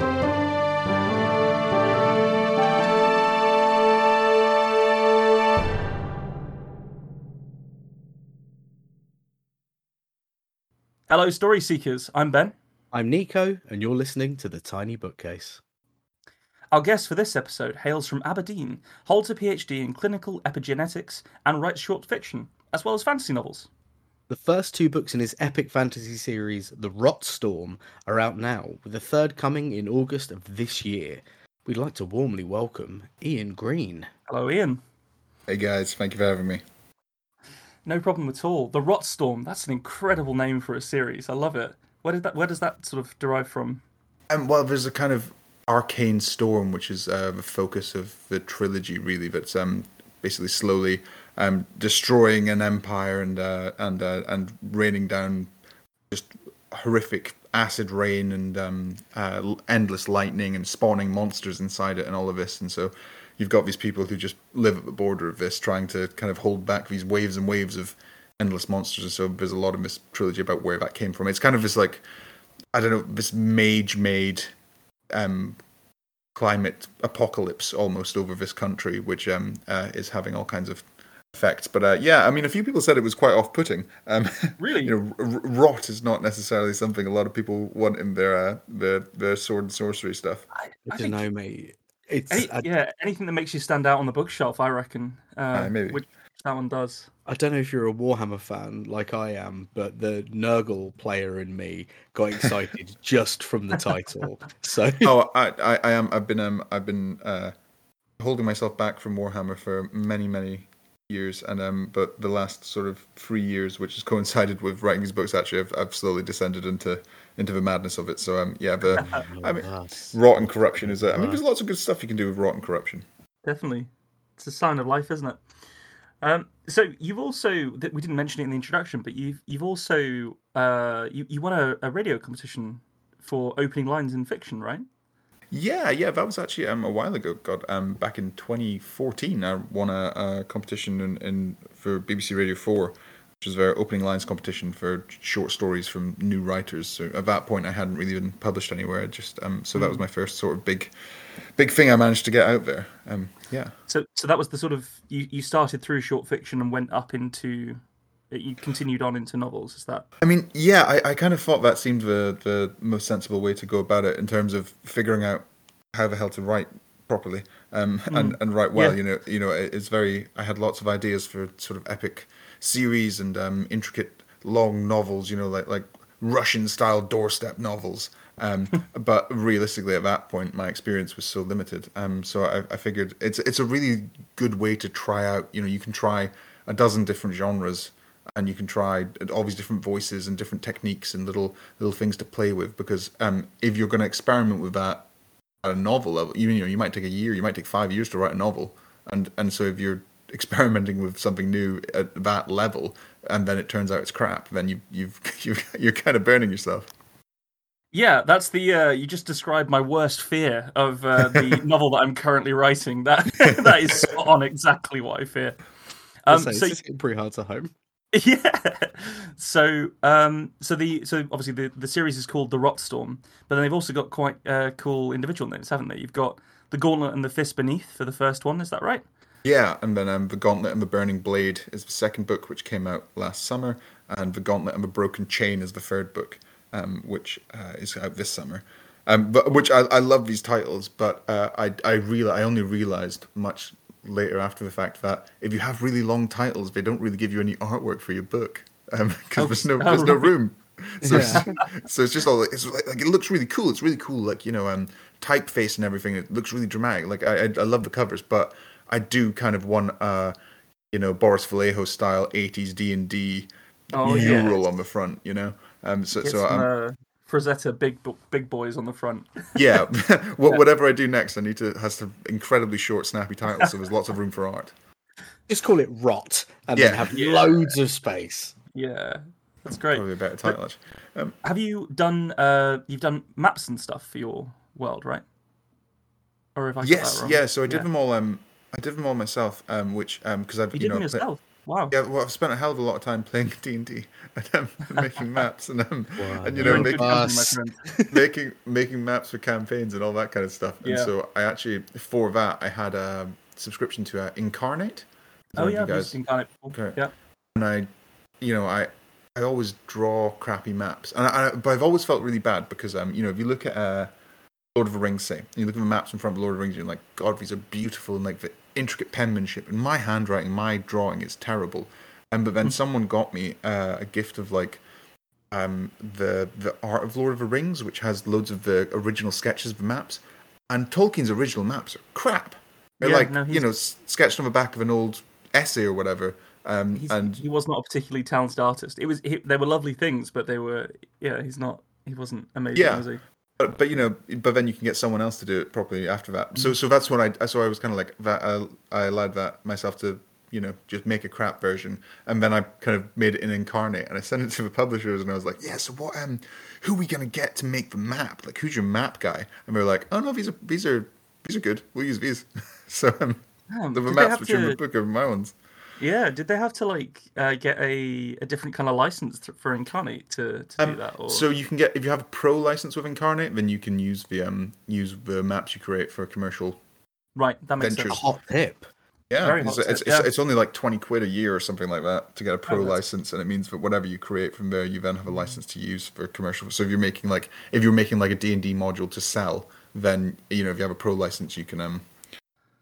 Hello, story seekers. I'm Ben. I'm Nico, and you're listening to The Tiny Bookcase. Our guest for this episode hails from Aberdeen, holds a PhD in clinical epigenetics, and writes short fiction, as well as fantasy novels. The first two books in his epic fantasy series, The Rotstorm, are out now, with the third coming in August of this year. We'd like to warmly welcome Ian Green. Hello, Ian. Hey guys, thank you for having me. No problem at all. The Rotstorm, that's an incredible name for a series. I love it. Where did that where does that sort of derive from? Um, well, there's a kind of arcane storm, which is uh, the focus of the trilogy, really. That's um, basically slowly um, destroying an empire and uh, and uh, and raining down just horrific acid rain and um, uh, endless lightning and spawning monsters inside it and all of this. And so you've got these people who just live at the border of this, trying to kind of hold back these waves and waves of endless monsters. And so there's a lot of this trilogy about where that came from. It's kind of this like I don't know this mage made um, climate apocalypse almost over this country, which um, uh, is having all kinds of effects. But uh, yeah, I mean, a few people said it was quite off-putting. Um, Really? you know, r- rot is not necessarily something a lot of people want in their uh, their their sword and sorcery stuff. I, I, I don't know, mate. It's any- I, yeah, anything that makes you stand out on the bookshelf, I reckon. Uh, Aye, maybe. Which that one does. I don't know if you're a Warhammer fan like I am, but the Nurgle player in me got excited just from the title. So oh, I, I, I am. I've been um, I've been uh, holding myself back from Warhammer for many, many years, and um, but the last sort of three years, which has coincided with writing these books, actually, I've, I've slowly descended into into the madness of it. So um, yeah, the I mean, That's- rot and corruption is. A, I mean, there's lots of good stuff you can do with rot and corruption. Definitely, it's a sign of life, isn't it? Um, so you've also that we didn't mention it in the introduction, but you've you've also uh, you you won a, a radio competition for opening lines in fiction, right? Yeah, yeah, that was actually um, a while ago. God, um, back in 2014, I won a, a competition in, in for BBC Radio Four, which was their opening lines competition for short stories from new writers. So at that point, I hadn't really been published anywhere. I Just um, so that was my first sort of big, big thing I managed to get out there. Um, yeah. So so that was the sort of you, you started through short fiction and went up into you continued on into novels. Is that I mean, yeah, I, I kind of thought that seemed the the most sensible way to go about it in terms of figuring out how the hell to write properly um, and and write well. Yeah. You know, you know, it- it's very. I had lots of ideas for sort of epic series and um, intricate long novels. You know, like like Russian style doorstep novels. Um, but realistically, at that point, my experience was so limited. Um, so I, I figured it's it's a really good way to try out. You know, you can try a dozen different genres and you can try all these different voices and different techniques and little little things to play with because um, if you're going to experiment with that at a novel level you, you know you might take a year you might take five years to write a novel and and so if you're experimenting with something new at that level and then it turns out it's crap then you you've, you've you're kind of burning yourself Yeah, that's the. Uh, you just described my worst fear of uh, the novel that I'm currently writing. That that is spot on exactly what I fear. Um, so so it's pretty hard to home. yeah, so um, so the so obviously the the series is called the Rotstorm, but then they've also got quite uh, cool individual names, haven't they? You've got the Gauntlet and the Fist Beneath for the first one. Is that right? Yeah, and then um, The Gauntlet and the Burning Blade is the second book, which came out last summer, and The Gauntlet and the Broken Chain is the third book, um, which uh, is out this summer. Um, but which I, I love these titles, but uh, I I real I only realized much later after the fact that if you have really long titles, they don't really give you any artwork for your book because Oh, there's no oh, there's no room. So, Yeah. it's, so it's just all it's like, like it looks really cool. It's really cool, like you know, um, typeface and everything. It looks really dramatic. Like I, I, I love the covers, but I do kind of want uh, you know, Boris Vallejo style '80s D and D Oh yeah. mural on the front. You know, um, so Get so some, um, Frazetta big big boys on the front. yeah, Wha- whatever I do next, I need to has to incredibly short, snappy titles, so there's lots of room for art. Just call it Rot, and Yeah. then have Yeah. loads of space. Yeah, that's great. Probably a better title. Actually. Um, Have you done uh you've done maps and stuff for your world, right? Or if I yes, that wrong? yeah. So I did Yeah. them all. Um, I did them all myself. Um, which um, because I've You you, did know them pla- yourself. Wow. Yeah, well, I've spent a hell of a lot of time playing D and D and um, making maps and um, Wow, and you know making good company, my us. friend. making making maps for campaigns and all that kind of stuff. And Yeah. so I actually for that I had a subscription to uh, Inkarnate. Oh yeah, I've guys used Inkarnate before. Okay. Yeah. and I, you know, I I always draw crappy maps, and I, I, but I've always felt really bad because um, you know, if you look at uh, Lord of the Rings, say, and you look at the maps in front of Lord of the Rings, you're like, God, these are beautiful and like the intricate penmanship, and my handwriting, my drawing is terrible. And but then someone got me uh, a gift of like um the the art of Lord of the Rings, which has loads of the original sketches of the maps, and Tolkien's original maps are crap. They're Yeah, like no, you know sketched on the back of an old essay or whatever. Um, and he was not a particularly talented artist. It was he, they were lovely things, but they were yeah. He's not. He wasn't amazing. Yeah. Was he? But, but you know, but then you can get someone else to do it properly after that. So so that's what I so I was kind of like that. I, I allowed that myself to you know just make a crap version, and then I kind of made it in Inkarnate, and I sent it to the publishers, and I was like, yeah. So what? Um, who are we gonna get to make the map? Like, who's your map guy? And they were like, oh no, these are these are these are good. We'll use these. so um, Damn, the maps which are in to- the book are my ones. Yeah, did they have to like uh, get a, a different kind of license th- for Inkarnate to, to do Um, that? Or... So you can get if you have a pro license with Inkarnate, then you can use the um use the maps you create for commercial right, that makes ventures. sense. Hot tip. Yeah, it's, hot it's, tip, it's, yeah. it's only like 20 quid a year or something like that to get a pro Oh, license, and it means that whatever you create from there, you then have a license to use for commercial. So if you're making like if you're making like a D&D module to sell, then you know if you have a pro license, you can um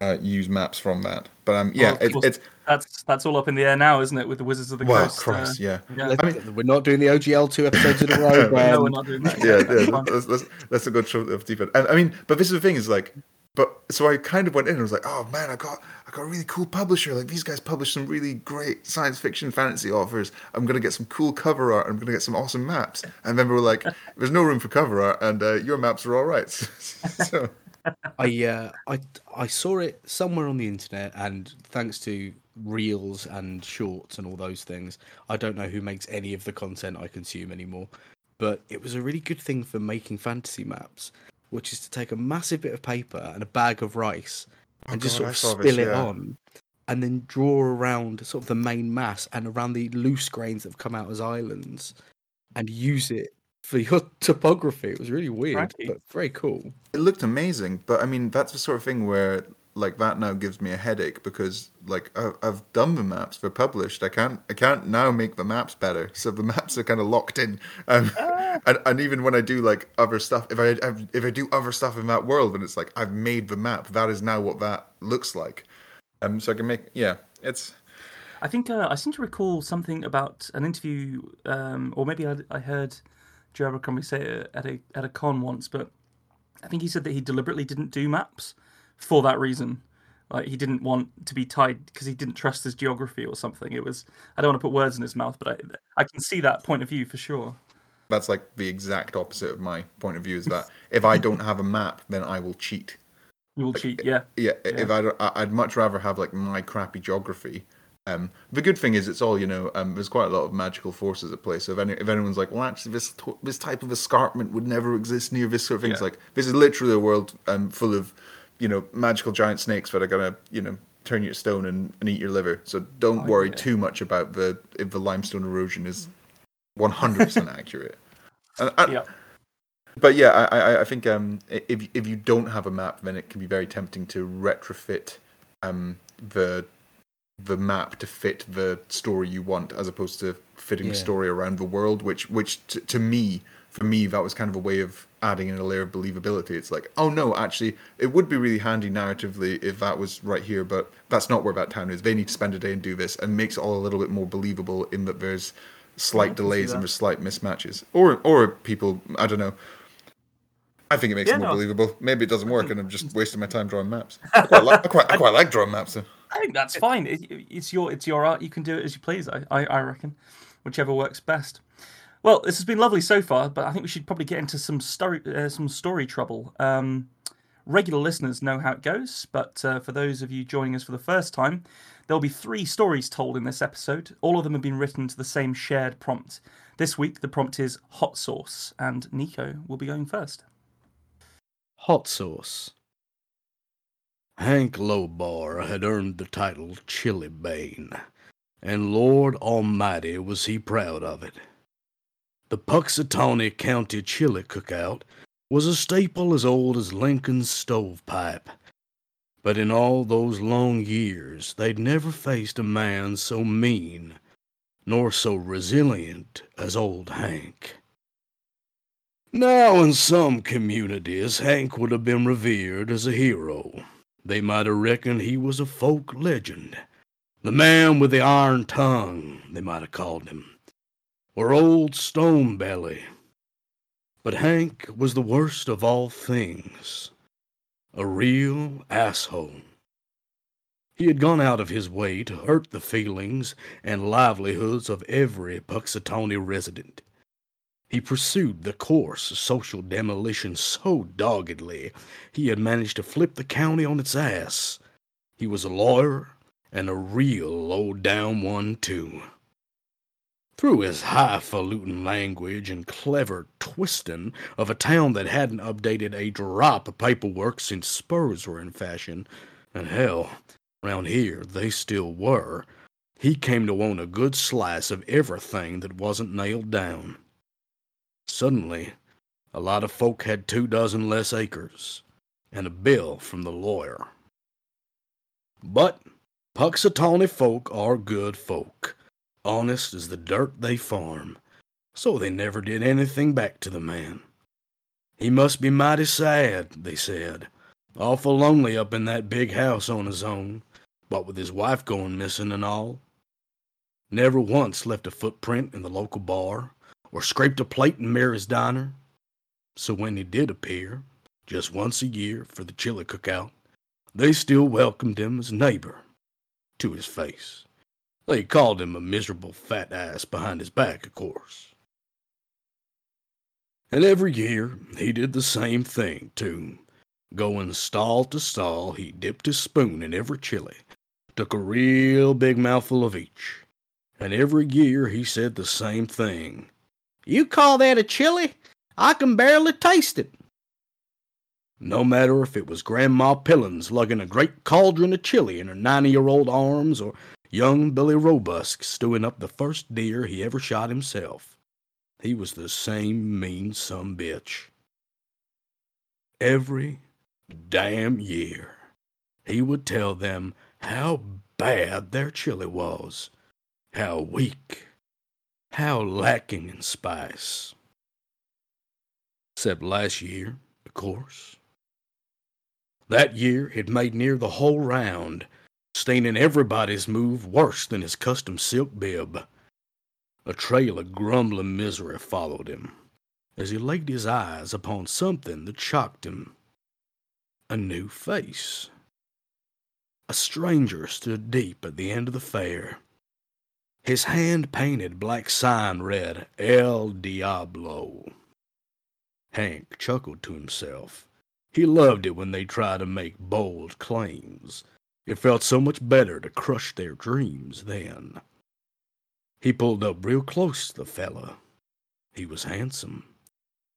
uh, use maps from that. But um yeah, of it, it's That's that's all up in the air now, isn't it? With the Wizards of the well, Coast. uh, Christ, yeah. yeah. I mean- we're not doing the OGL two episodes in a row. no, Ben. we're not doing that. yeah, That's yeah. fine. Let's, let's, let's go deep end. And I mean, but this is the thing is like, but so I kind of went in and was like, oh man, I got I got a really cool publisher. Like these guys publish some really great science fiction fantasy authors. I'm gonna get some cool cover art. I'm gonna get some awesome maps. And then we were like, there's no room for cover art, and uh, your maps are all right. so I uh, I I saw it somewhere on the internet, and thanks to reels and shorts and all those things, I don't know who makes any of the content I consume anymore. But it was a really good thing for making fantasy maps, which is to take a massive bit of paper and a bag of rice Oh and just God, I sort saw of this, spill it on, and then draw around sort of the main mass and around the loose grains that have come out as islands, and use it for your topography. It was really weird, Crikey. but very cool. it looked amazing, but I mean, that's the sort of thing where like that now gives me a headache because like I- I've done the maps, they're published. I can't I can't now make the maps better, so the maps are kind of locked in. Um, and and even when I do like other stuff, if I if I do other stuff in that world, and it's like I've made the map, that is now what that looks like. Um, so I can make yeah, it's I think uh, I seem to recall something about an interview, um, or maybe I, I heard Joe Abercrombie say it at a at a con once, but I think he said that he deliberately didn't do maps for that reason. Like he didn't want to be tied because he didn't trust his geography or something. It was I don't want to put words in his mouth, but I I can see that point of view for sure. that's like the exact opposite of my point of view. Is that if I don't have a map, then I will cheat. You will cheat, yeah. yeah, if I I'd much rather have like my crappy geography. Um, the good thing is it's all you know. Um, there's quite a lot of magical forces at play. So if any, if anyone's like, well, actually, this this type of escarpment would never exist near this sort of thing, it's like this is literally a world um, full of, you know, magical giant snakes that are gonna, you know, turn you to stone and, and eat your liver. So don't Oh, worry yeah. too much about the if the limestone erosion is 100 percent accurate. And, and- Yeah. but yeah, I, I, I think um, if if you don't have a map, then it can be very tempting to retrofit um, the the map to fit the story you want, as opposed to fitting the Yeah. story around the world. Which which t- to me, for me, that was kind of a way of adding in a layer of believability. It's like, oh no, actually, it would be really handy narratively if that was right here, but that's not where that town is. They need to spend a day and do this, and makes it all a little bit more believable in that there's slight see delays and there's slight mismatches, or or people, I don't know. I think it makes Yeah, it more no. believable. Maybe it doesn't work, and I'm just wasting my time drawing maps. I quite, like, I quite, I quite like drawing maps. Though. I think that's fine. It, it's your it's your art. You can do it as you please. I, I, I reckon, whichever works best. Well, this has been lovely so far, but I think we should probably get into some story uh, some story trouble. Um, regular listeners know how it goes, but uh, for those of you joining us for the first time, there'll be three stories told in this episode. All of them have been written to the same shared prompt. This week, the prompt is hot sauce, and Nico will be going first. Hot sauce. Hank Lobar had earned the title Chili Bane. and Lord Almighty was he proud of it. The Punxsutawney County Chili Cookout was a staple as old as Lincoln's stovepipe. But in all those long years, they'd never faced a man so mean nor so resilient as old Hank. Now, in some communities, Hank would have been revered as a hero. They might have reckoned he was a folk legend. The man with the iron tongue, they might have called him, or Old Stone Belly. But Hank was the worst of all things a real asshole. He had gone out of his way to hurt the feelings and livelihoods of every Punxsutawney resident. He pursued the course of social demolition so doggedly he had managed to flip the county on its ass. He was a lawyer and a real low down one, too. Through his highfalutin language and clever twisting of a town that hadn't updated a drop of paperwork since spurs were in fashion, and hell, round here they still were, he came to own a good slice of everything that wasn't nailed down. Suddenly, a lot of folk had two dozen less acres, and a bill from the lawyer. But Punxsutawney folk are good folk, honest as the dirt they farm, so they never did anything back to the man. He must be mighty sad, they said, awful lonely up in that big house on his own, what with his wife going missing and all. Never once left a footprint in the local bar, or scraped a plate in Mary's diner. So when he did appear, just once a year for the chili cookout, they still welcomed him as neighbor to his face. They called him a miserable fat ass behind his back, of course. And every year he did the same thing, too. Going stall to stall, he dipped his spoon in every chili, took a real big mouthful of each. And every year he said the same thing. You call that a chili? I can barely taste it. No matter if it was Grandma Pillins lugging a great cauldron of chili in her ninety year old arms, or young Billy Robusk stewing up the first deer he ever shot himself, he was the same mean some bitch. Every damn year, he would tell them how bad their chili was, how weak, how lacking in spice. Except last year, of course. That year it made near the whole round, staining everybody's move worse than his custom silk bib. A trail of grumbling misery followed him as he laid his eyes upon something that shocked him. A new face. A stranger stood deep at the end of the fair. His hand painted black sign read El Diablo. Hank chuckled to himself. He loved it when they tried to make bold claims. It felt so much better to crush their dreams then. He pulled up real close to the fella. He was handsome.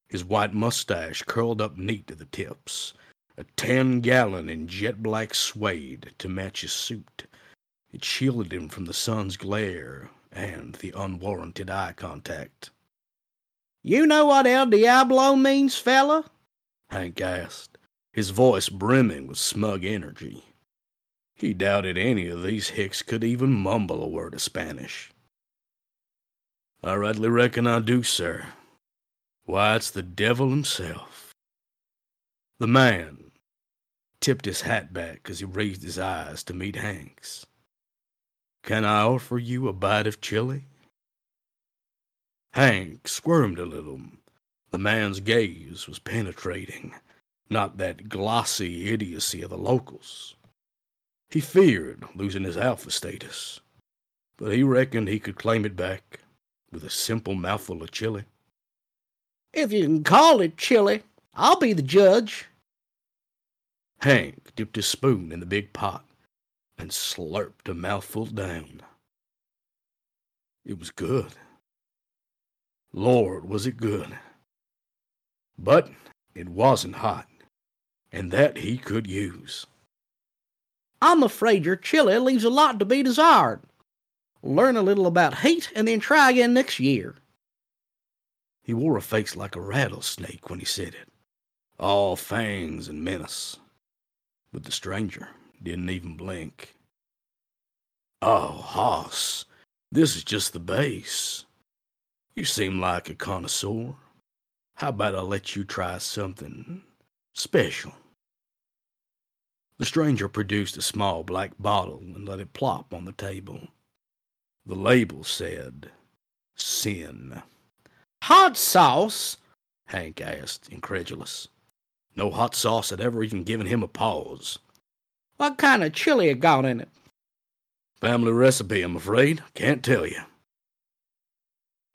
His white mustache curled up neat to the tips, a ten gallon in jet black suede to match his suit. It shielded him from the sun's glare and the unwarranted eye contact. You know what El Diablo means, fella? Hank asked, his voice brimming with smug energy. He doubted any of these hicks could even mumble a word of Spanish. I rightly reckon I do, sir. Why, it's the devil himself. The man tipped his hat back as he raised his eyes to meet Hank's. Can I offer you a bite of chili? Hank squirmed a little. The man's gaze was penetrating, not that glossy idiocy of the locals. He feared losing his alpha status, but he reckoned he could claim it back with a simple mouthful of chili. If you can call it chili, I'll be the judge. Hank dipped his spoon in the big pot and slurped a mouthful down. It was good. Lord, was it good. But it wasn't hot, and that he could use. I'm afraid your chili leaves a lot to be desired. Learn a little about heat and then try again next year. He wore a face like a rattlesnake when he said it, all fangs and menace. But the stranger didn't even blink. Oh, Hoss, this is just the base. You seem like a connoisseur. How about I let you try something special? The stranger produced a small black bottle and let it plop on the table. The label said, Sin. Hot sauce? Hank asked, incredulous. No hot sauce had ever even given him a pause. What kind of chili you got in it? Family recipe, I'm afraid. Can't tell you.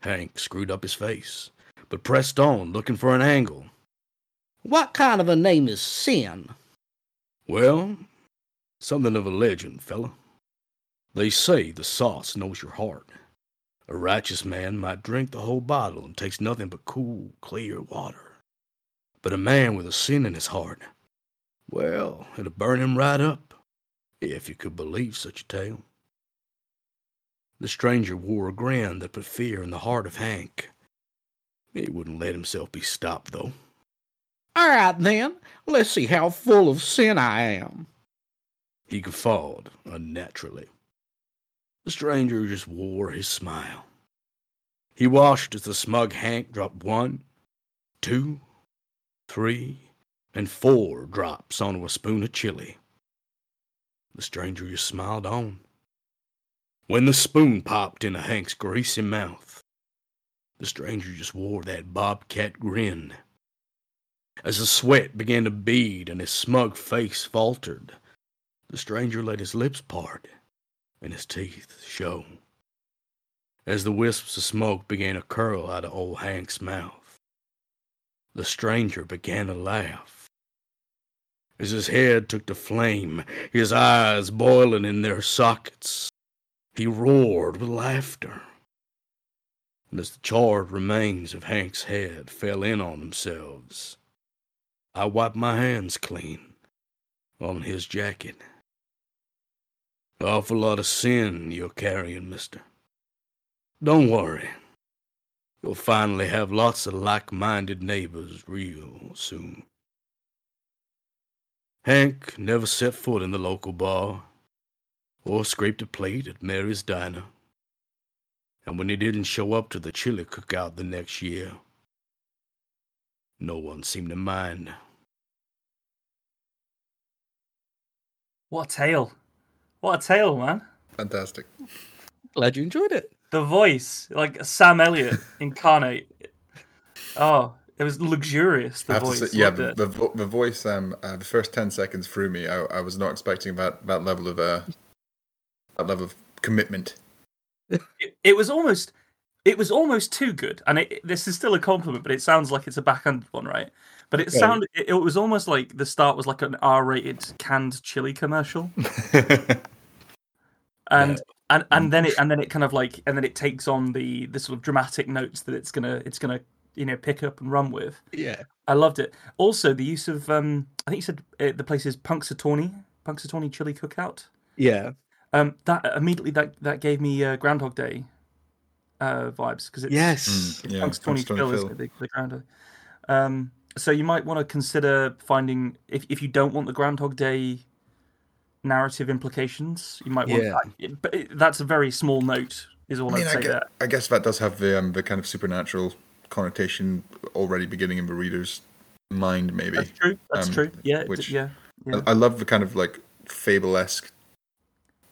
Hank screwed up his face, but pressed on, looking for an angle. What kind of a name is Sin? Well, something of a legend, fella. They say the sauce knows your heart. A righteous man might drink the whole bottle and taste nothing but cool, clear water. But a man with a sin in his heart, well, it'll burn him right up, if you could believe such a tale. The stranger wore a grin that put fear in the heart of Hank. He wouldn't let himself be stopped, though. All right, then. Let's see how full of sin I am. He guffawed unnaturally. The stranger just wore his smile. He watched as the smug Hank dropped one, two, three, and four drops onto a spoon of chili. The stranger just smiled on. When the spoon popped into Hank's greasy mouth, the stranger just wore that bobcat grin. As the sweat began to bead and his smug face faltered, the stranger let his lips part and his teeth show. As the wisps of smoke began to curl out of old Hank's mouth, the stranger began to laugh. As his head took to flame, his eyes boiling in their sockets, he roared with laughter. And as the charred remains of Hank's head fell in on themselves, I wiped my hands clean on his jacket. Awful lot of sin you're carrying, mister. Don't worry. You'll finally have lots of like minded neighbors real soon. Hank never set foot in the local bar or scraped a plate at Mary's diner. And when he didn't show up to the chili cookout the next year, no one seemed to mind. What a tale! What a tale, man! Fantastic. Glad you enjoyed it. The voice, like Sam Elliott incarnate. Oh, it was luxurious. The voice, say, yeah, the, the vo- the voice. Um, uh, the first ten seconds threw me. I, I was not expecting that that level of uh, that level of commitment. it, it was almost it was almost too good and it, this is still a compliment but it sounds like it's a backhanded one right? But it Okay. sounded it, it was almost like the start was like an r-rated canned chili commercial. And and and then it and then it kind of like and then it takes on the the sort of dramatic notes that it's gonna it's gonna you know pick up and run with. Yeah. i loved it. Also the use of um i think you said uh, the place is punxsutawney punxsutawney chili cookout. Yeah. um that immediately that that gave me uh, groundhog day uh vibes because it's Yes. Mm, yeah, Punxsutawney Punk's Phil is the, the grounder. Um, so you might want to consider finding if if you don't want the Groundhog Day narrative implications, you might want. Yeah. it- but it, that's a very small note. Is all I mean, I'd I say guess, there. I guess that does have the um, the kind of supernatural connotation already beginning in the reader's mind. Maybe That's true. That's um, true. Yeah. it- which- yeah. Yeah. I, I love the kind of like fable-esque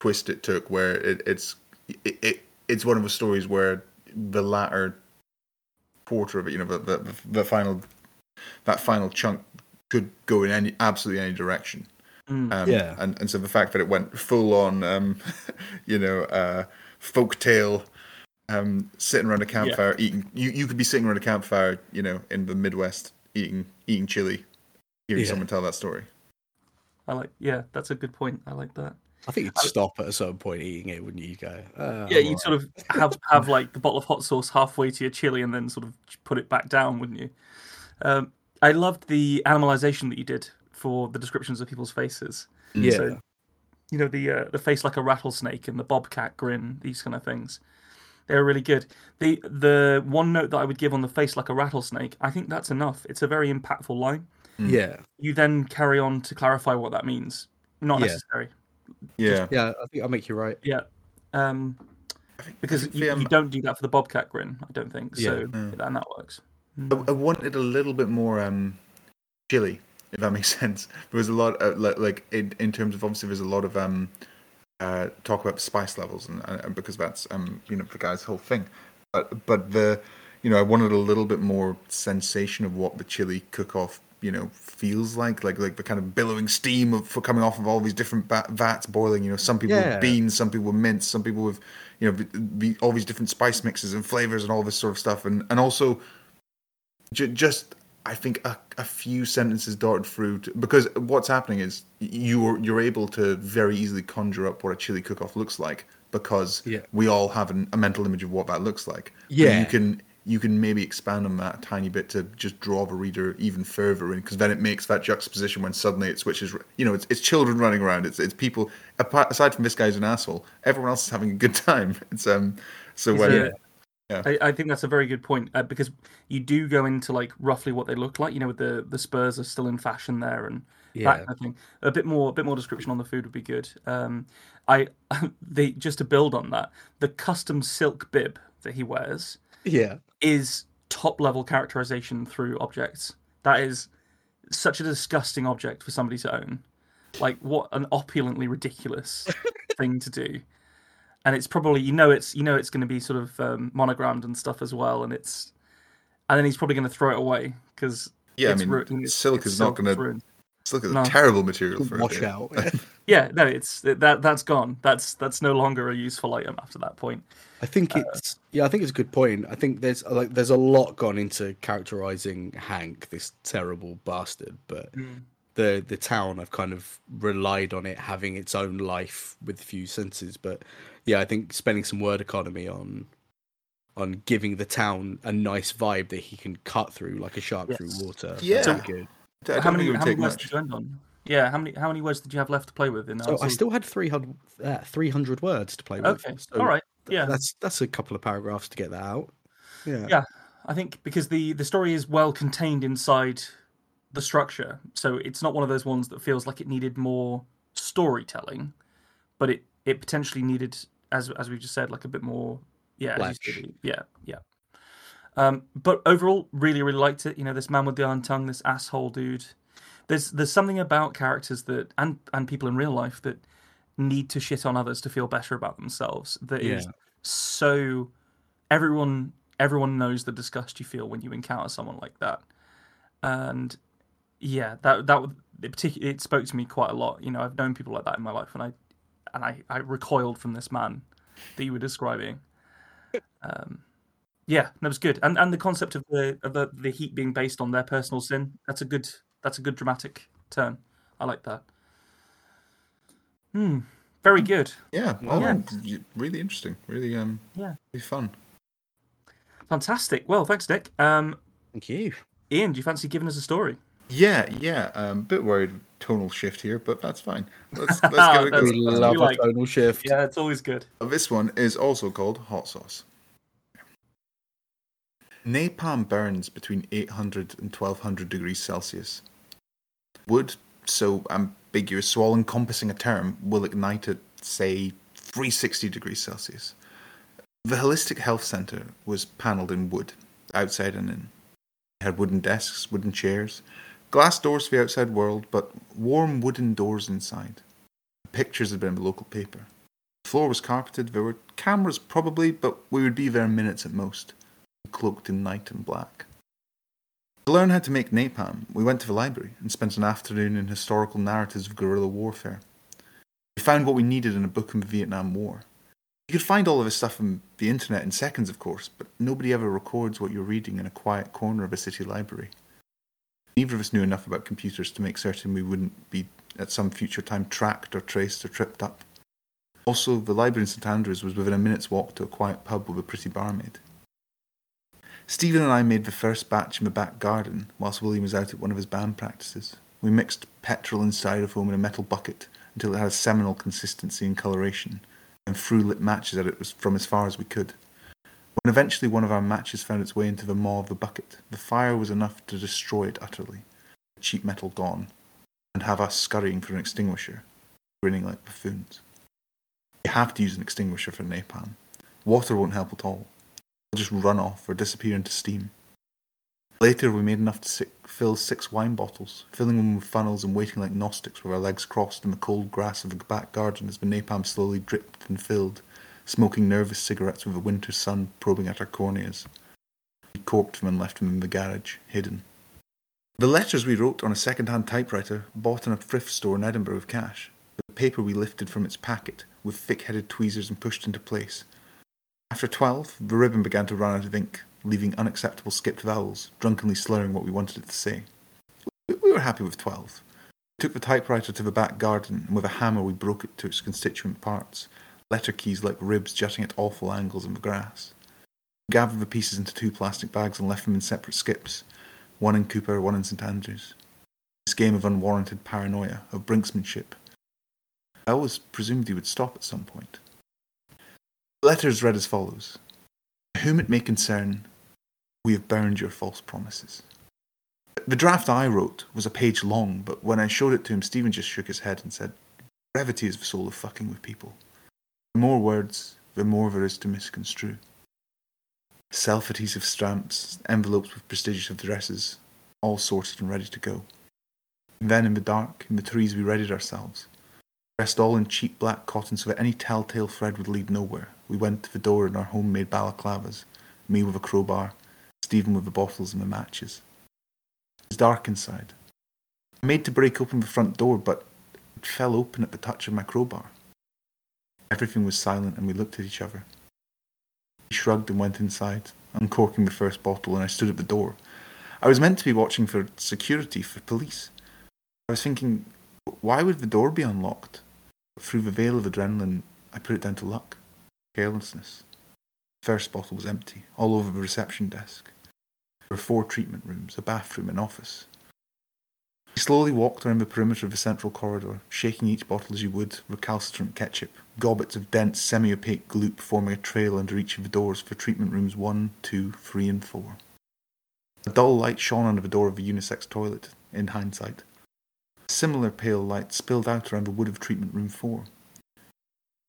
twist it took, where it, it's it, it it's one of the stories where the latter quarter of it, you know, the the, the final that final chunk could go in any absolutely any direction. Mm. Um, Yeah. and and so the fact that it went full on, um, you know, uh, folk tale, um, sitting around a campfire eating. You you could be sitting around a campfire, you know, in the Midwest eating eating chili, hearing Yeah. someone tell that story. I like. Yeah, that's a good point. I like that. I think you'd stop at a certain point eating it, wouldn't you? You go, uh, Yeah, you'd sort of have have like the bottle of hot sauce halfway to your chili, and then sort of put it back down, wouldn't you? Um, I loved the animalization that you did for the descriptions of people's faces. Yeah. So you know the uh, the face like a rattlesnake and the bobcat grin, these kind of things. They're really good. The the one note that I would give on the face like a rattlesnake, I think that's enough. It's a very impactful line. Yeah, You then carry on to clarify what that means. Not Yeah. necessary. Yeah. yeah. I think I'll make you right. Yeah. Um, because you, the, you don't do that for the bobcat grin, I don't think. So Yeah. and that works. I, I wanted a little bit more um, chili, if that makes sense. There was a lot, uh, like, like in, in terms of obviously, there's a lot of um, uh, talk about spice levels, and, and because that's um, you know the guy's whole thing. But but the you know I wanted a little bit more sensation of what the chili cook-off you know feels like, like like the kind of billowing steam of for coming off of all these different ba- vats boiling. You know, some people Yeah. with beans, some people with mince, some people with you know the, the, all these different spice mixes and flavors and all this sort of stuff, and and also J- just I think a, a few sentences darted through to, because what's happening is you're you're able to very easily conjure up what a chili cook-off looks like because Yeah. we all have an, a mental image of what that looks like. But Yeah. you can you can maybe expand on that a tiny bit to just draw the reader even further in because then it makes that juxtaposition when suddenly it switches. You know, it's, it's children running around. It's it's people apart, aside from this guy's an asshole. Everyone else is having a good time. It's um so when Yeah. Yeah. I, I think that's a very good point uh, because you do go into like roughly what they look like. You know, with the the Spurs are still in fashion there and Yeah, that kind of thing. A bit more, a bit more description on the food would be good. Um, I, they just to build on that, the custom silk bib that he wears yeah, is top level characterization through objects. That is such a disgusting object for somebody to own. Like what an opulently ridiculous thing to do. And it's probably you know it's you know it's going to be sort of um, monogrammed and stuff as well, and it's and then he's probably going to throw it away because yeah, I it's mean ru- it's- silk is not going to ruined. silk is a No. terrible material for wash it. out. Yeah, no, it's that that's gone. That's that's no longer a useful item after that point. I think uh, it's yeah, I think it's a good point. I think there's like there's a lot gone into characterizing Hank, this terrible bastard, but hmm. the the town I've kind of relied on it having its own life with few senses. But yeah, I think spending some word economy on on giving the town a nice vibe that he can cut through like a shark Yes. through water. Yeah. That's good. I don't how many it would how many words much. did you end on? Yeah, how many how many words did you have left to play with in So I still had 300, uh, 300 words to play with. Okay, so all right, yeah. That's that's a couple of paragraphs to get that out. Yeah. Yeah, I think because the the story is well contained inside the structure, so it's not one of those ones that feels like it needed more storytelling, but it it potentially needed, as as we just said, like a bit more. Yeah, as you said, yeah, yeah. Um, but overall, really, really liked it. You know, this man with the iron tongue, this asshole dude. There's there's something about characters that and and people in real life that need to shit on others to feel better about themselves. That is Yeah. so everyone everyone knows the disgust you feel when you encounter someone like that and yeah that that would it particularly it spoke to me quite a lot you know i've known people like that in my life and i and i i recoiled from this man that you were describing um yeah that was good and and the concept of the of the, the heat being based on their personal sin that's a good that's a good dramatic turn i like that hmm very good Yeah, well, Yeah. really interesting. Really, um, Yeah. really fun. fantastic well thanks nick um Thank you. ian do you fancy giving us a story Yeah, yeah. Um, bit worried tonal shift here, but that's fine. Let's let's give a That's- We go. love we like. a tonal shift. yeah it's always good This one is also called hot sauce. Napalm burns between 800 and 1200 degrees Celsius. Wood, so ambiguous, so all encompassing a term, will ignite at, say, 360 degrees Celsius. The Holistic Health Center was panelled in wood, outside and in. It had wooden desks, wooden chairs, glass doors for the outside world, but warm wooden doors inside. Pictures had been in the local paper. The floor was carpeted. There were cameras, probably, but we would be there minutes at most, cloaked in night and black. To learn how to make napalm, we went to the library and spent an afternoon in historical narratives of guerrilla warfare. We found what we needed in a book on the Vietnam War. You could find all of this stuff on the internet in seconds, of course, but nobody ever records what you're reading in a quiet corner of a city library. Neither of us knew enough about computers to make certain we wouldn't be at some future time tracked or traced or tripped up. Also, the library in St Andrews was within a minute's walk to a quiet pub with a pretty barmaid. Stephen and I made the first batch in the back garden whilst William was out at one of his band practices. We mixed petrol and styrofoam in a metal bucket until it had a seminal consistency and coloration, and threw lit matches at it from as far as we could. When eventually one of our matches found its way into the maw of the bucket, the fire was enough to destroy it utterly, the cheap metal gone, and have us scurrying for an extinguisher, grinning like buffoons. You have to use an extinguisher for napalm. Water won't help at all. Just run off or disappear into steam. Later, we made enough to fill six wine bottles, filling them with funnels and waiting like Gnostics with our legs crossed in the cold grass of the back garden as the napalm slowly dripped and filled, smoking nervous cigarettes with the winter sun probing at our corneas. We corked them and left them in the garage, hidden. The letters we wrote on a second-hand typewriter bought in a thrift store in Edinburgh with cash. The paper we lifted from its packet with thick-headed tweezers and pushed into place. After twelve, the ribbon began to run out of ink, leaving unacceptable skipped vowels, drunkenly slurring what we wanted it to say. We were happy with twelve. We took the typewriter to the back garden, and with a hammer we broke it to its constituent parts, letter keys like ribs jutting at awful angles in the grass. We gathered the pieces into two plastic bags and left them in separate skips, one in Cupar, one in St Andrews. This game of unwarranted paranoia, of brinksmanship. I always presumed he would stop at some point. Letters read as follows Whom it may concern, we have burned your false promises. The draft I wrote was a page long, but when I showed it to him, Stephen just shook his head and said, Brevity is the soul of fucking with people. The more words, the more there is to misconstrue. Self adhesive stamps, envelopes with prestigious addresses, all sorted and ready to go. And then in the dark, in the trees, we readied ourselves. Dressed all in cheap black cotton so that any telltale thread would lead nowhere, we went to the door in our homemade balaclavas, me with a crowbar, Stephen with the bottles and the matches. It was dark inside. I made to break open the front door, but it fell open at the touch of my crowbar. Everything was silent and we looked at each other. He shrugged and went inside, uncorking the first bottle, and I stood at the door. I was meant to be watching for security, for police. I was thinking, why would the door be unlocked? But through the veil of adrenaline, I put it down to luck, carelessness. The first bottle was empty, all over the reception desk. There were four treatment rooms, a bathroom, an office. He slowly walked around the perimeter of the central corridor, shaking each bottle as you would recalcitrant ketchup, gobbets of dense, semi-opaque gloop forming a trail under each of the doors for treatment rooms one, two, three, and four. A dull light shone under the door of the unisex toilet, in hindsight. Similar pale light spilled out around the wood of treatment room four.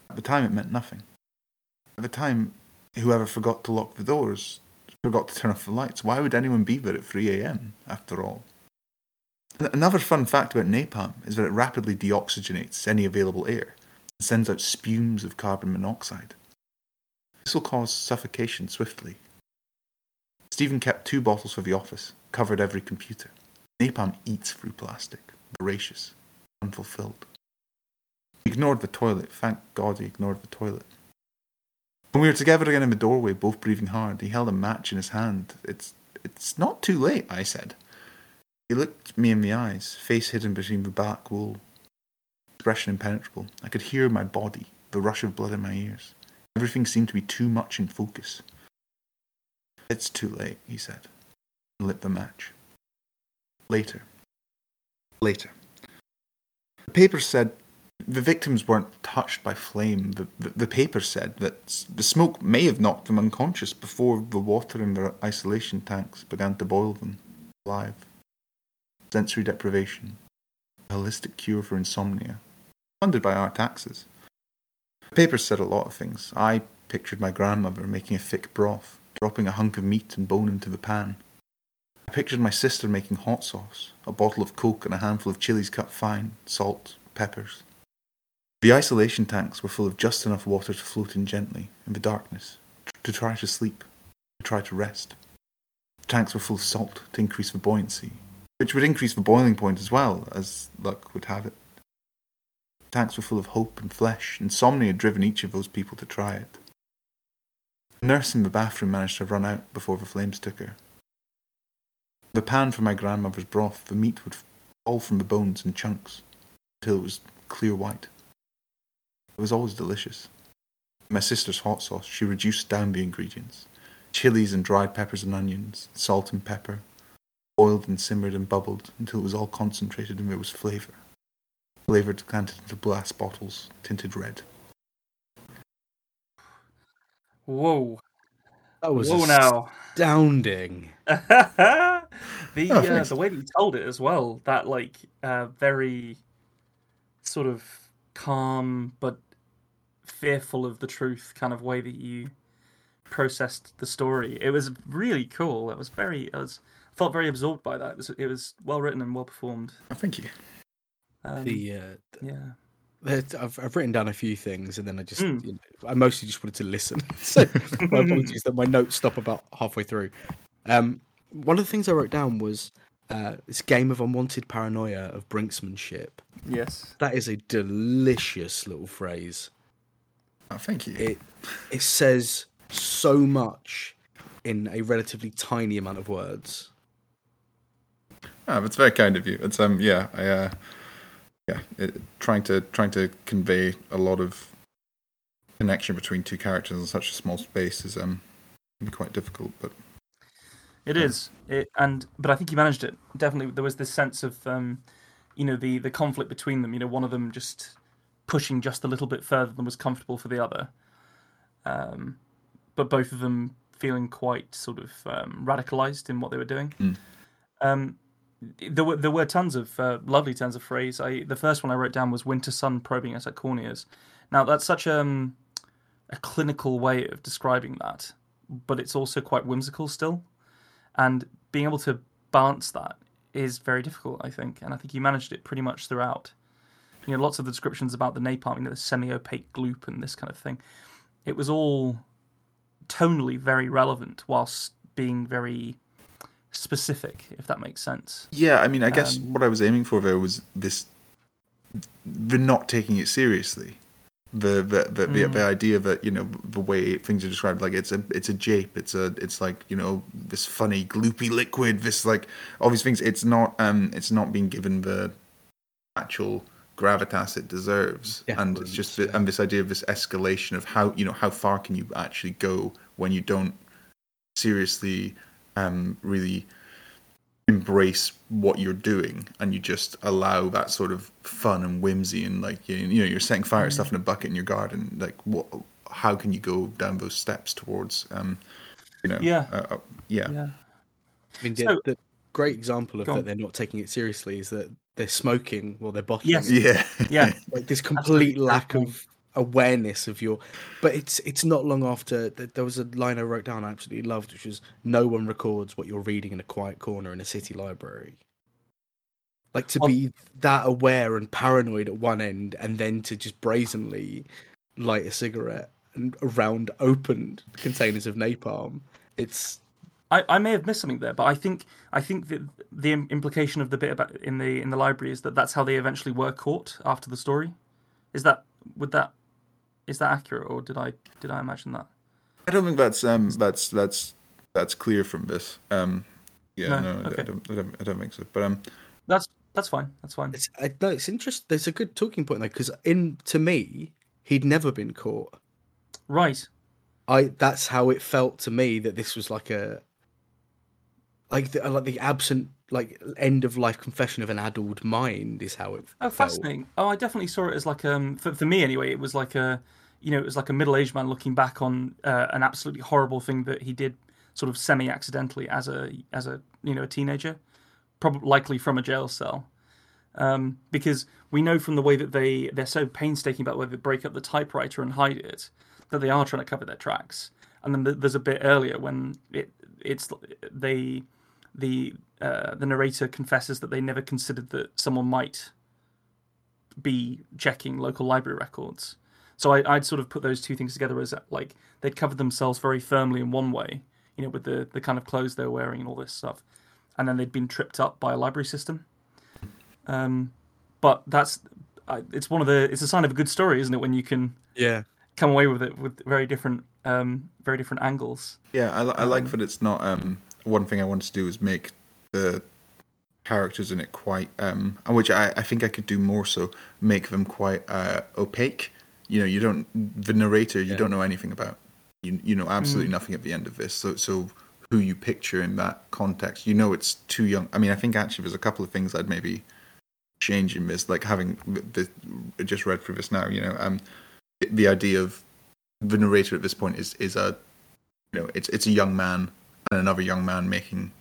At the time, it meant nothing. At the time, whoever forgot to lock the doors forgot to turn off the lights. Why would anyone be there at 3 a.m., after all? Another fun fact about napalm is that it rapidly deoxygenates any available air and sends out spumes of carbon monoxide. This will cause suffocation swiftly. Stephen kept two bottles for the office, covered every computer. Napalm eats through plastic, voracious, unfulfilled. He ignored the toilet. Thank God he ignored the toilet. When we were together again in the doorway, both breathing hard, he held a match in his hand. It's it's not too late, I said. He looked me in the eyes, face hidden between the black wool, expression impenetrable. I could hear my body, the rush of blood in my ears. Everything seemed to be too much in focus. It's too late, he said, and lit the match. Later. Later. The paper said the victims weren't touched by flame. The, the, the, paper said that the smoke may have knocked them unconscious before the water in their isolation tanks began to boil them alive. Sensory deprivation, a holistic cure for insomnia, funded by our taxes. The paper said a lot of things. I pictured my grandmother making a thick broth, dropping a hunk of meat and bone into the pan. I pictured my sister making hot sauce, a bottle of coke and a handful of chilies cut fine, salt, peppers. The isolation tanks were full of just enough water to float in gently, in the darkness, to try to sleep, to try to rest. The tanks were full of salt to increase the buoyancy, which would increase the boiling point as well, as luck would have it. The tanks were full of hope and flesh. Insomnia had driven each of those people to try it. The nurse in the bathroom managed to run out before the flames took her. The pan for my grandmother's broth, the meat would fall from the bones in chunks until it was clear white. It was always delicious. My sister's hot sauce, she reduced down the ingredients chilies and dried peppers and onions, salt and pepper, boiled and simmered and bubbled until it was all concentrated and there was flavour. flavored planted into glass bottles, tinted red. Whoa. That was Whoa now. astounding. the Oh, uh, the way that you told it as well, that like uh, very sort of calm but fearful of the truth kind of way that you processed the story. It was really cool. It was very I was felt very absorbed by that. It was it was well written and well performed. Oh, thank you. Um, The uh, yeah. I've, I've written down a few things and then I just Mm. you know, I mostly just wanted to listen. so my apologies that my notes stop about halfway through. Um, one of the things I wrote down was uh, this game of unwanted paranoia of brinksmanship. Yes. That is a delicious little phrase. Oh, thank you. It it says so much in a relatively tiny amount of words. Oh, it's very kind of you. It's um, yeah, I uh, yeah, it, trying to trying to convey a lot of connection between two characters in such a small space is um, can be quite difficult. But It is, it, and but I think you managed it. Definitely, there was this sense of, um, you know, the the conflict between them. You know, one of them just pushing just a little bit further than was comfortable for the other, um, but both of them feeling quite sort of um, radicalized in what they were doing. Mm. Um, there were there were tons of uh, lovely tons of phrase. I the first one I wrote down was "Winter sun probing us at corneas." Now that's such um, a clinical way of describing that, but it's also quite whimsical still and being able to balance that is very difficult, I think, and I think you managed it pretty much throughout. You know, lots of the descriptions about the napalm, you know, the semi-opaque gloop and this kind of thing. It was all tonally very relevant, whilst being very specific, if that makes sense. yeah, I mean, I guess Um, what I was aiming for there was this: the not taking it seriously. The the the, the, Mm. the idea that you know the way things are described, like it's a it's a jape, it's a it's like you know this funny gloopy liquid, this like all these things. It's not um it's not being given the actual gravitas it deserves, and it's just the, and this idea of this escalation of how you know how far can you actually go when you don't seriously um really embrace what you're doing and you just allow that sort of fun and whimsy and like you, you know you're setting fire to stuff in a bucket in your garden like what how can you go down those steps towards um you know Yeah. uh, uh, yeah Yeah. I mean, the, So- the great example of Go that on. they're not taking it seriously is that they're smoking while they're bottling. Yes. yeah Yeah. like this complete Absolutely. lack of awareness of your but it's it's not long after that there was a line i wrote down i absolutely loved which was no one records what you're reading in a quiet corner in a city library like to On- be that aware and paranoid at one end and then to just brazenly light a cigarette and around opened containers of napalm it's I, I may have missed something there, but I think I think that the implication of the bit about in the in the library is that that's how they eventually were caught after the story. Is that would that is that accurate, or did I did I imagine that? i don't think that's um that's that's that's clear from this um yeah No, no, I- okay. I, don't, I don't i don't think so but um That's that's fine. That's fine. it's I, no it's interesting there's a good talking point there because in to me he'd never been caught Right. I that's how it felt to me that this was like a like the like the absent like end of life confession of an addled mind is how it Oh, felt. fascinating. Oh, I definitely saw it as like um for, for me anyway. It was like a you know it was like a middle aged man looking back on uh, an absolutely horrible thing that he did sort of semi accidentally as a as a you know a teenager, probably likely from a jail cell. Um, because we know from the way that they they're so painstaking about whether they break up the typewriter and hide it that they are trying to cover their tracks. And then there's a bit earlier when it it's they the uh, the narrator confesses that they never considered that someone might be checking local library records. So I, I'd sort of put those two things together as like they'd covered themselves very firmly in one way, you know, with the the kind of clothes they were wearing and all this stuff, and then they'd been tripped up by a library system. Um, but that's it's one of the it's a sign of a good story, isn't it? When you can Yeah. come away with it with very different um very different angles. Yeah, I, I like Um, that it's not. Um, one thing I wanted to do is make the characters in it quite, um, and which I, I think I could do more so, make them quite uh, opaque. You know, you don't the narrator you Yeah. don't know anything about. You you know absolutely nothing at the end of this. So so who you picture in that context, you know, it's too young. I mean, I think actually there's a couple of things I'd maybe change in this. Like having the, the just read through this now, you know, um, the idea of the narrator at this point is is a, you know, it's it's a young man and another young man making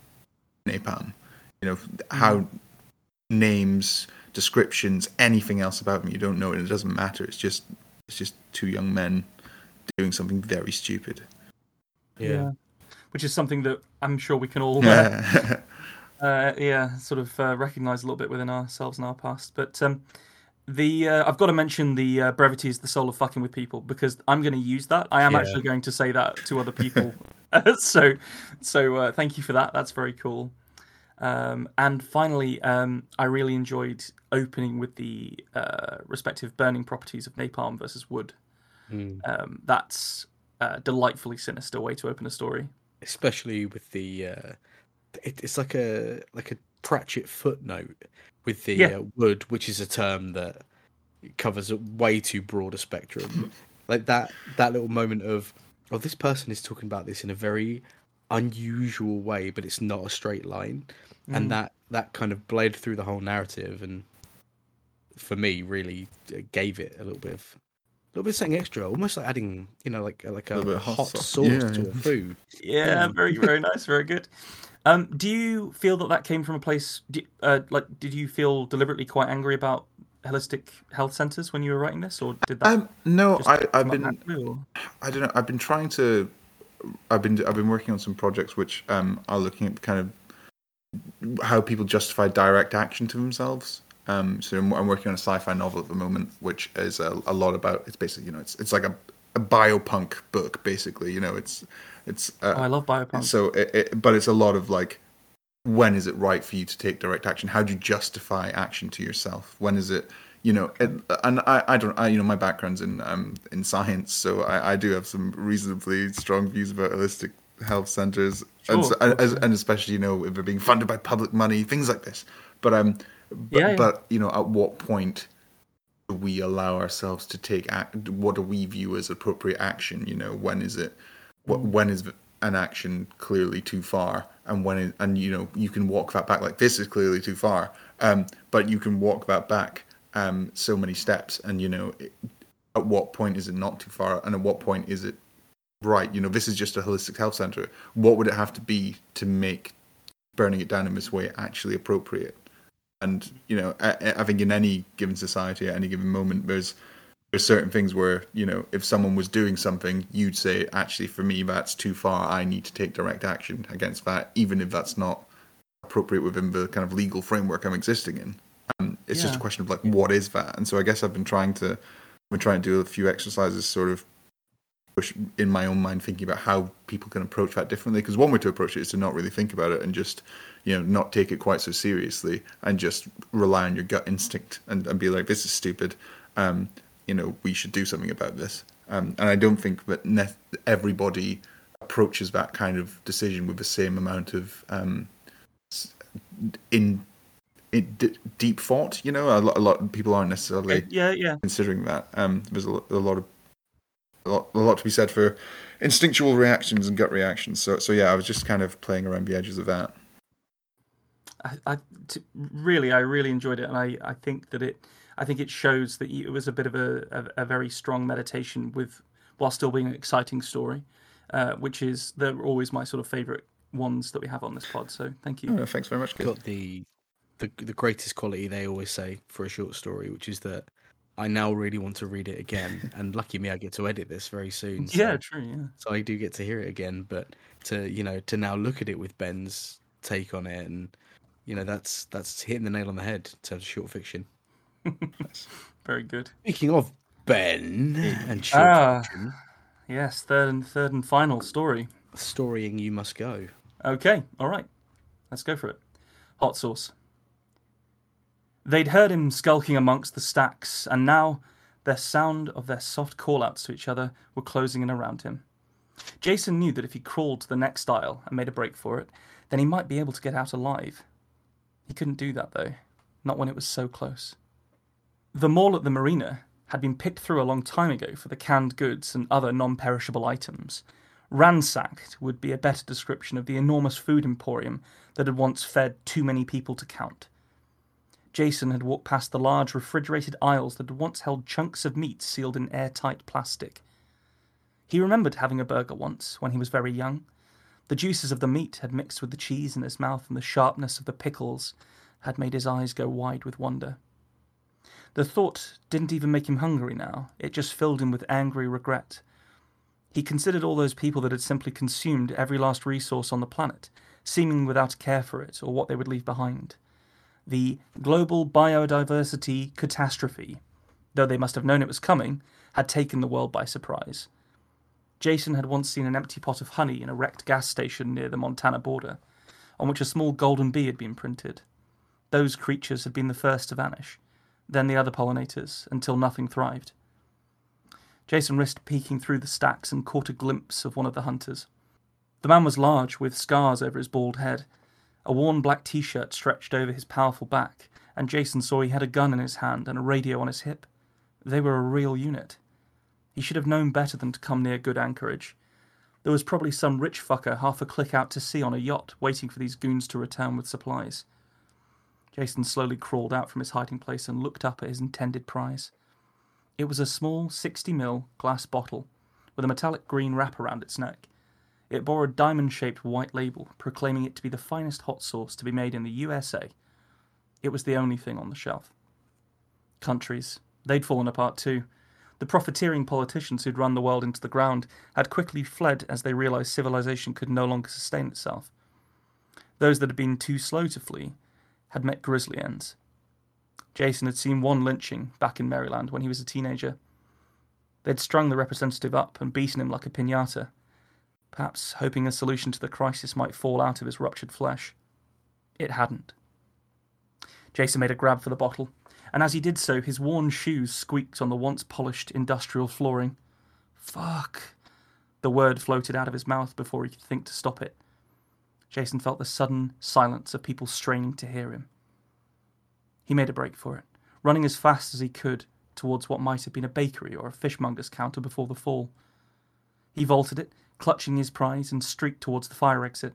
napalm. You know how names, descriptions, anything else about them you don't know, and it doesn't matter. It's just it's just two young men doing something very stupid. Yeah. Which is something that I'm sure we can all, uh, Yeah. uh, yeah, sort of uh, recognize a little bit within ourselves and our past. But um, the uh, I've got to mention the uh, brevity is the soul of fucking with people because I'm going to use that. I am Yeah. actually going to say that to other people. so, so uh, thank you for that. That's very cool. Um, and finally, um, I really enjoyed opening with the uh, respective burning properties of napalm versus wood. Mm. Um, that's a delightfully sinister way to open a story. especially with the uh, it, it's like a like a Pratchett footnote with the Yeah. uh, wood, which is a term that covers a way too broad a spectrum. like that that little moment of oh, this person is talking about this in a very unusual way, but it's not a straight line, Mm. and that that kind of bled through the whole narrative, and for me, really uh, gave it a little bit of. A little bit of something extra, almost like adding, you know, like like a, Little bit of hot, hot sauce, sauce. Yeah, to yeah. a food. Yeah, Yeah. very very nice, very good. Um, do you feel that that came from a place? do- Uh, like, did you feel deliberately quite angry about holistic health centers when you were writing this, or did that? Um, no, I, up been naturally, I don't know. I've been trying to. I've been I've been working on some projects which um, are looking at kind of how people justify direct action to themselves. Um, so I'm, I'm working on a sci-fi novel at the moment, which is a, a lot about. It's basically you know it's it's like a, a biopunk book basically. You know it's it's. Uh, Oh, I love biopunk. so it, it, but it's a lot of like when is it right for you to take direct action how do you justify action to yourself when is it you know it, and I, I don't I you know my background's in um in science so I, I do have some reasonably strong views about holistic health centers and, so- and, course, as- yeah. and especially you know if they're being funded by public money things like this but um but, Yeah, yeah. but you know at what point do we allow ourselves to take act what do we view as appropriate action you know when is it what Mm. when is an action clearly too far and when it, and you know you can walk that back like this is clearly too far um but you can walk that back um so many steps and you know it, at what point is it not too far and at what point is it right? You know this is just a holistic health center. What would it have to be to make burning it down in this way actually appropriate? And you know I, I think in any given society at any given moment there's there's certain things where you know if someone was doing something you'd say actually for me that's too far. I need to take direct action against that even if that's not appropriate within the kind of legal framework i'm existing in. Um, it's just a question of like what is that? And so i guess i've been trying to been trying to do a few exercises sort of push in my own mind thinking about how people can approach that differently. Because one way to approach it is to not really think about it and just you know not take it quite so seriously and just rely on your gut instinct and, and be like this is stupid. Um you know we should do something about this um and i don't think that ne- everybody approaches that kind of decision with the same amount of um in, in d- deep thought you know a lot, a lot of people aren't necessarily yeah, yeah. considering that. Um, there's a, a lot of a lot, a lot to be said for instinctual reactions and gut reactions. So, so yeah, I was just kind of playing around the edges of that. I, I t- really, I really enjoyed it, and I, I think that it, I think it shows that it was a bit of a, a, a very strong meditation with, while still being an exciting story, uh, which is they're always my sort of favorite ones that we have on this pod. So thank you. Oh, thanks very much. Kid. got the, the the greatest quality they always say for a short story, which is that I now really want to read it again. and lucky me, I get to edit this very soon. So, yeah, true. Yeah. so I do get to hear it again. But to you know to now look at it with Ben's take on it, and you know that's that's hitting the nail on the head in terms of short fiction. Very good. Speaking of Ben and short Ah. Yes, third and third and final story. storying you must go. Okay, all right. Let's go for it. Hot sauce. They'd heard him skulking amongst the stacks, and now their sound of their soft call-outs to each other were closing in around him. Jason knew that if he crawled to the next aisle and made a break for it, then he might be able to get out alive. He couldn't do that, though, not when it was so close. The mall at the marina had been picked through a long time ago for the canned goods and other non perishable items. Ransacked would be a better description of the enormous food emporium that had once fed too many people to count. Jason had walked past the large refrigerated aisles that had once held chunks of meat sealed in airtight plastic. He remembered having a burger once when he was very young. The juices of the meat had mixed with the cheese in his mouth, and the sharpness of the pickles had made his eyes go wide with wonder. The thought didn't even make him hungry now, it just filled him with angry regret. He considered all those people that had simply consumed every last resource on the planet, seeming without a care for it or what they would leave behind. The global biodiversity catastrophe, though they must have known it was coming, had taken the world by surprise. Jason had once seen an empty pot of honey in a wrecked gas station near the Montana border, on which a small golden bee had been printed. Those creatures had been the first to vanish, then the other pollinators, until nothing thrived. Jason risked peeking through the stacks and caught a glimpse of one of the hunters. The man was large, with scars over his bald head. A worn black t shirt stretched over his powerful back, and Jason saw he had a gun in his hand and a radio on his hip. They were a real unit. He should have known better than to come near good anchorage. There was probably some rich fucker half a click out to sea on a yacht waiting for these goons to return with supplies. Jason slowly crawled out from his hiding place and looked up at his intended prize. It was a small 60 ml glass bottle with a metallic green wrap around its neck. It bore a diamond shaped white label proclaiming it to be the finest hot sauce to be made in the USA. It was the only thing on the shelf. Countries. They'd fallen apart too. The profiteering politicians who'd run the world into the ground had quickly fled as they realized civilization could no longer sustain itself. Those that had been too slow to flee had met grisly ends. Jason had seen one lynching back in Maryland when he was a teenager. They'd strung the representative up and beaten him like a pinata, perhaps hoping a solution to the crisis might fall out of his ruptured flesh. It hadn't. Jason made a grab for the bottle, and as he did so, his worn shoes squeaked on the once polished industrial flooring. Fuck! The word floated out of his mouth before he could think to stop it. Jason felt the sudden silence of people straining to hear him. He made a break for it, running as fast as he could towards what might have been a bakery or a fishmonger's counter before the fall. He vaulted it, clutching his prize, and streaked towards the fire exit.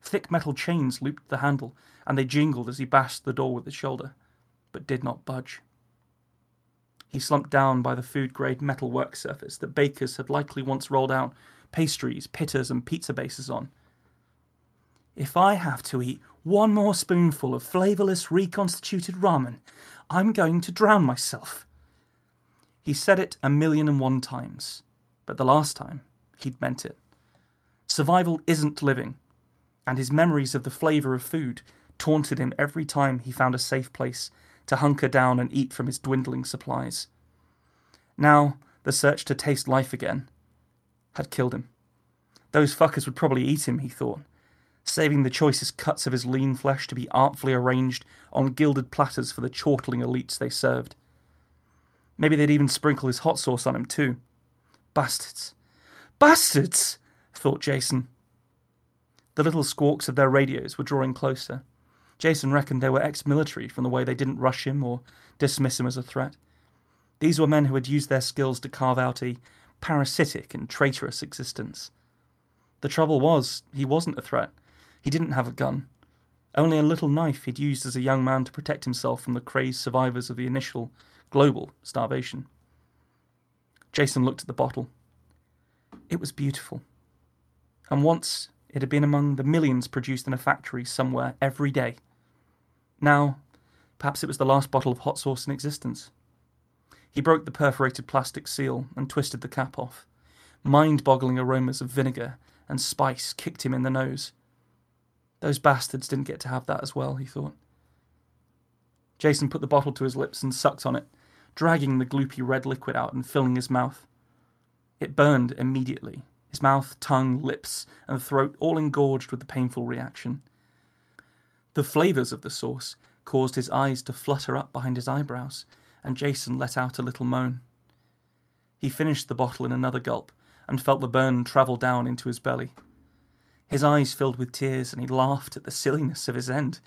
Thick metal chains looped the handle, and they jingled as he bashed the door with his shoulder, but did not budge. He slumped down by the food grade metal work surface that bakers had likely once rolled out pastries, pittas, and pizza bases on. If I have to eat one more spoonful of flavourless reconstituted ramen, I'm going to drown myself. He said it a million and one times, but the last time he'd meant it. Survival isn't living, and his memories of the flavour of food taunted him every time he found a safe place to hunker down and eat from his dwindling supplies. Now, the search to taste life again had killed him. Those fuckers would probably eat him, he thought, saving the choicest cuts of his lean flesh to be artfully arranged on gilded platters for the chortling elites they served. Maybe they'd even sprinkle his hot sauce on him, too. Bastards. Bastards! thought Jason. The little squawks of their radios were drawing closer. Jason reckoned they were ex military from the way they didn't rush him or dismiss him as a threat. These were men who had used their skills to carve out a parasitic and traitorous existence. The trouble was, he wasn't a threat. He didn't have a gun, only a little knife he'd used as a young man to protect himself from the crazed survivors of the initial global starvation. Jason looked at the bottle. It was beautiful. And once it had been among the millions produced in a factory somewhere every day. Now, perhaps it was the last bottle of hot sauce in existence. He broke the perforated plastic seal and twisted the cap off. Mind boggling aromas of vinegar and spice kicked him in the nose. Those bastards didn't get to have that as well, he thought. Jason put the bottle to his lips and sucked on it, dragging the gloopy red liquid out and filling his mouth. It burned immediately, his mouth, tongue, lips, and throat all engorged with the painful reaction. The flavours of the sauce caused his eyes to flutter up behind his eyebrows, and Jason let out a little moan. He finished the bottle in another gulp and felt the burn travel down into his belly. His eyes filled with tears, and he laughed at the silliness of his end.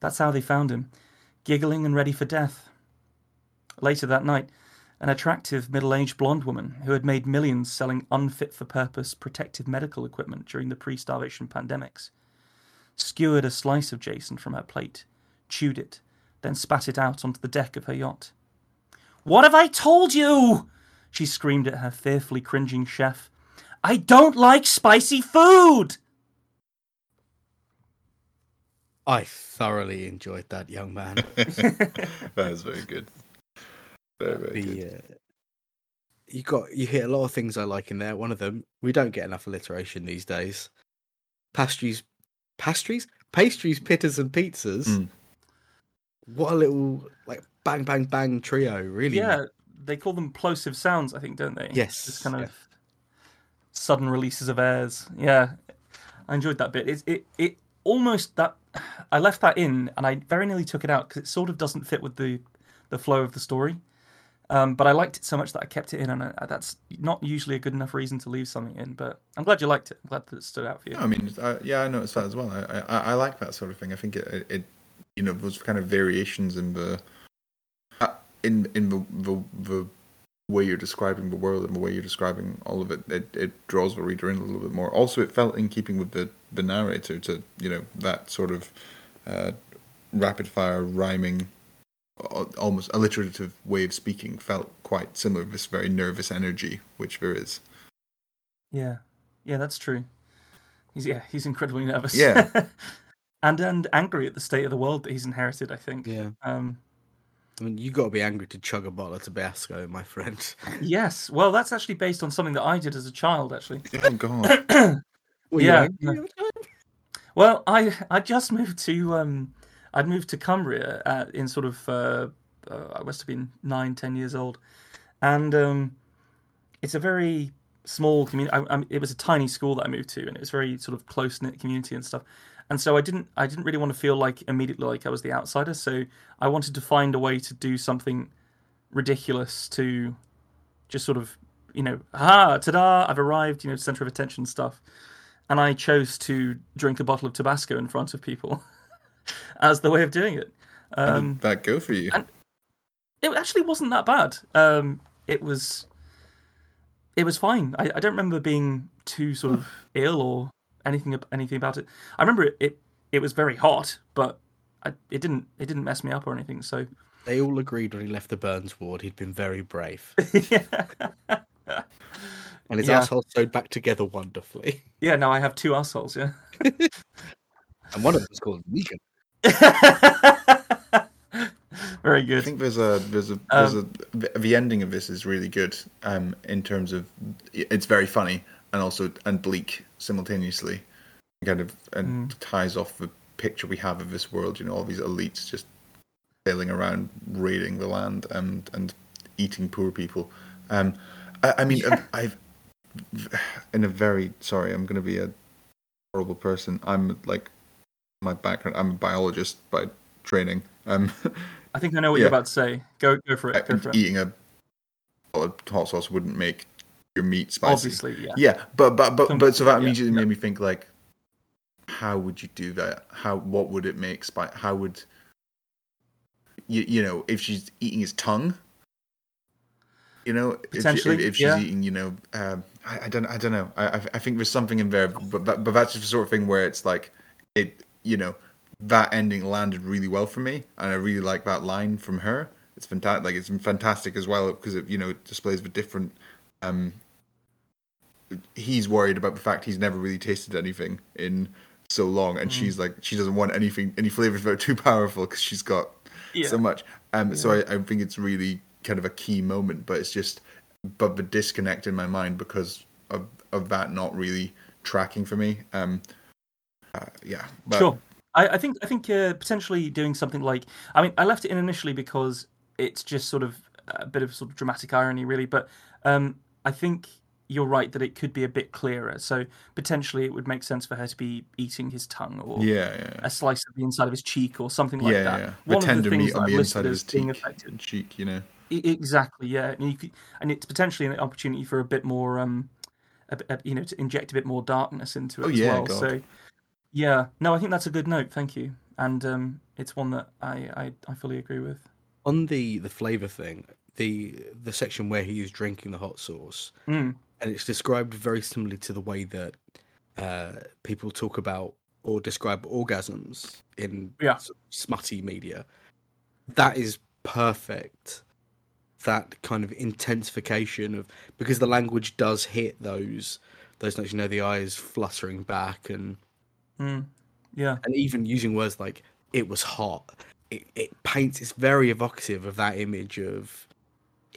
That's how they found him, giggling and ready for death. Later that night, an attractive middle aged blonde woman who had made millions selling unfit for purpose protective medical equipment during the pre starvation pandemics skewered a slice of Jason from her plate, chewed it, then spat it out onto the deck of her yacht. What have I told you? She screamed at her fearfully cringing chef. I don't like spicy food! I thoroughly enjoyed that, young man. that is very good. Very, very the good. uh, you got you hit a lot of things I like in there. One of them, we don't get enough alliteration these days. Pastries, pastries, pastries, pittas, and pizzas. Mm. What a little like bang, bang, bang trio! Really, Yeah, they call them plosive sounds, I think, don't they? Yes, Just kind of yeah. Sudden releases of airs. Yeah, I enjoyed that bit. It it it almost that I left that in, and I very nearly took it out because it sort of doesn't fit with the the flow of the story. Um, but I liked it so much that I kept it in, and I, that's not usually a good enough reason to leave something in. But I'm glad you liked it. I'm glad that it stood out for you. No, I mean, I, yeah, I noticed that as well. I, I, I like that sort of thing. I think it, it, it you know, those kind of variations in the, uh, in in the, the the way you're describing the world and the way you're describing all of it, it, it draws the reader in a little bit more. Also, it felt in keeping with the the narrator to you know that sort of uh, rapid fire rhyming. Almost alliterative way of speaking felt quite similar. To this very nervous energy, which there is. Yeah, yeah, that's true. He's yeah, he's incredibly nervous. Yeah. and and angry at the state of the world that he's inherited. I think. yeah. Um, I mean, you got to be angry to chug a bottle of Tabasco, my friend. yes. Well, that's actually based on something that I did as a child. Actually. Oh God! Were Yeah, angry no. at the time? Well, I I just moved to um, I'd moved to Cumbria at, in sort of uh, uh, I must have been nine, ten years old, and um, it's a very small community. I, I, it was a tiny school that I moved to, and it was very sort of close knit community and stuff. And so I didn't I didn't really want to feel like immediately like I was the outsider. So I wanted to find a way to do something ridiculous to just sort of you know ah ta-da I've arrived you know center of attention stuff and I chose to drink a bottle of Tabasco in front of people as the way of doing it. How Um, did that go for you? and- it actually wasn't that bad. Um, it was, it was fine. I, I don't remember being too sort of ill or anything anything about it. I remember it. It, it was very hot, but I, it didn't it didn't mess me up or anything. So They all agreed when he left the Burns ward he'd been very brave. yeah, And his Yeah. asshole sewed back together wonderfully. yeah. Now I have two assholes. Yeah. And one of them was called Negan. very good. I think there's a there's a there's a the- the ending of this is really good um in terms of it's very funny and also and bleak simultaneously kind of and ties off the picture we have of this world you know all these elites just sailing around raiding the land and and eating poor people um i, I mean i've in a very sorry i'm going to be a horrible person i'm like my background i'm a biologist by training um I think I know what Yeah. you're about to say. Go go for it. Go for it. eating a hot sauce wouldn't make your meat spicy. Obviously, yeah. Yeah, but but but but so that immediately yeah. made me think like, how would you do that? How what would it make spicy? How would you you know if she's eating his tongue? You know, if, she, Potentially, if, if she's yeah. eating, you know, um, I, I don't, I don't know. I, I, think there's something in there, but that, but that's just the sort of thing where it's like, it, you know, that ending landed really well for me, and I really like that line from her. It's fantastic. Like it's fantastic as well because it, you know, it displays the different. Um, he's worried about the fact he's never really tasted anything in so long, and she's like, she doesn't want anything, any flavors that are too powerful because she's got Yeah. so much. Um, so I, I think it's really kind of a key moment, but it's just, but the disconnect in my mind because of of that not really tracking for me. Um, uh, yeah, but, Sure. I, I think I think uh, potentially doing something like I mean I left it in initially because it's just sort of a bit of sort of dramatic irony really, but um, I think you're right that it could be a bit clearer. So potentially it would make sense for her to be eating his tongue or Yeah, yeah, a slice of the inside of his cheek or something like yeah, that. yeah. The One of tender the meat on the inside of as his being teeth, affected. cheek, you know. Exactly, yeah, and you could, and it's potentially an opportunity for a bit more, um, a, a, you know, to inject a bit more darkness into it Oh, as yeah, well. God. So, yeah, no, I think that's a good note. Thank you, and um, it's one that I, I, I fully agree with. On the the flavor thing, the the section where he is drinking the hot sauce, Mm. and it's described very similarly to the way that uh, people talk about or describe orgasms in Yeah. smutty media, that is perfect. That kind of intensification of because the language does hit those those notes. You know, the eyes fluttering back and Mm. Yeah. and even using words like "it was hot," it, it paints. It's very evocative of that image of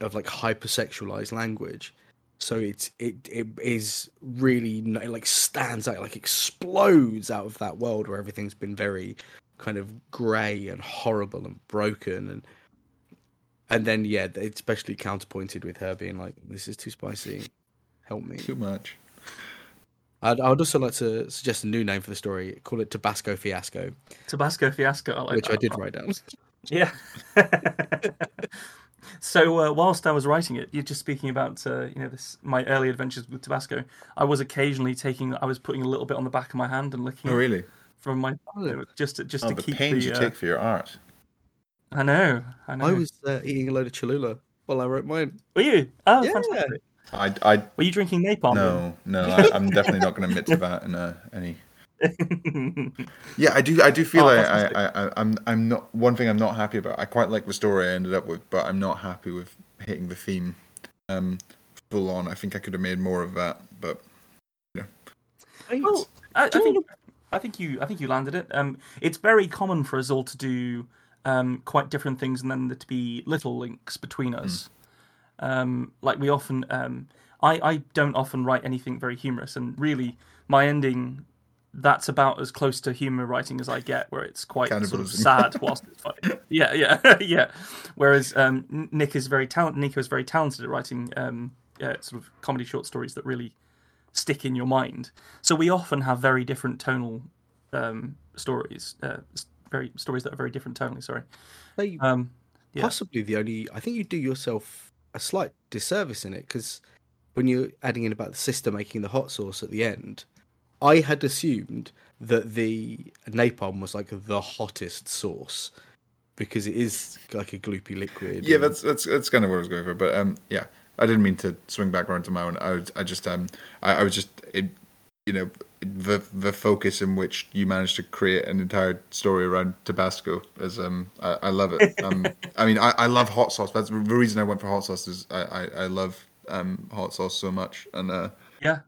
of like hypersexualized language. So it's it it is really it like stands out, like explodes out of that world where everything's been very kind of grey and horrible and broken and and then yeah, it's especially counterpointed with her being like, "This is too spicy, help me." Too much. I'd, I would also like to suggest a new name for the story. Call it Tabasco Fiasco, Tabasco fiasco. I like which I did write down. Yeah. so uh, whilst I was writing it, you're just speaking about uh, you know this my early adventures with Tabasco. I was occasionally taking, I was putting a little bit on the back of my hand and licking Oh, really? from my Oh. just to, just Oh, to the keep pains the. you uh, take for your art. I know, I know. I was uh, eating a load of Cholula while I wrote mine. Were you? Oh, Yeah. fantastic. I, I, Were you drinking napalm? no, no, I, I'm definitely not going to admit to that in uh, any. Yeah, I do. I do feel Oh, like I. I, I, I'm, I'm not. One thing I'm not happy about. I quite like the story I ended up with, but I'm not happy with hitting the theme, um, full on. I think I could have made more of that, but Well, I, I think I think you I think you landed it. Um, it's very common for us all to do um, quite different things, and then there to be little links between us. Um, like we often, um, I I don't often write anything very humorous, and really, my ending. That's about as close to humor writing as I get, where it's quite sort of sad whilst it's funny. Yeah, yeah, yeah. Whereas um, Nick is very talented. Nico is very talented at writing um, uh, sort of comedy short stories that really stick in your mind. So we often have very different tonal um, stories, uh, very stories that are very different tonally. Sorry. They Um, yeah. possibly the only. I think you do yourself a slight disservice in it because when you're adding in about the sister making the hot sauce at the end, I had assumed that the napalm was like the hottest sauce because it is like a gloopy liquid. yeah, and- that's that's that's kind of what I was going for. But um, yeah, I didn't mean to swing back around to my own. I was, I just um, I, I was just it, you know, the the focus in which you managed to create an entire story around Tabasco is um, I, I love it. Um, I mean, I, I love hot sauce. That's the reason I went for hot sauce. Is I I, I love um hot sauce so much, and uh, Yeah.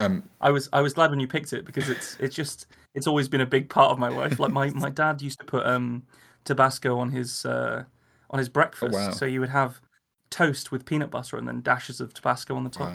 Um, I was I was glad when you picked it because it's it's just it's always been a big part of my life. Like my, my dad used to put um Tabasco on his uh on his breakfast, wow. so you would have toast with peanut butter and then dashes of Tabasco on the top.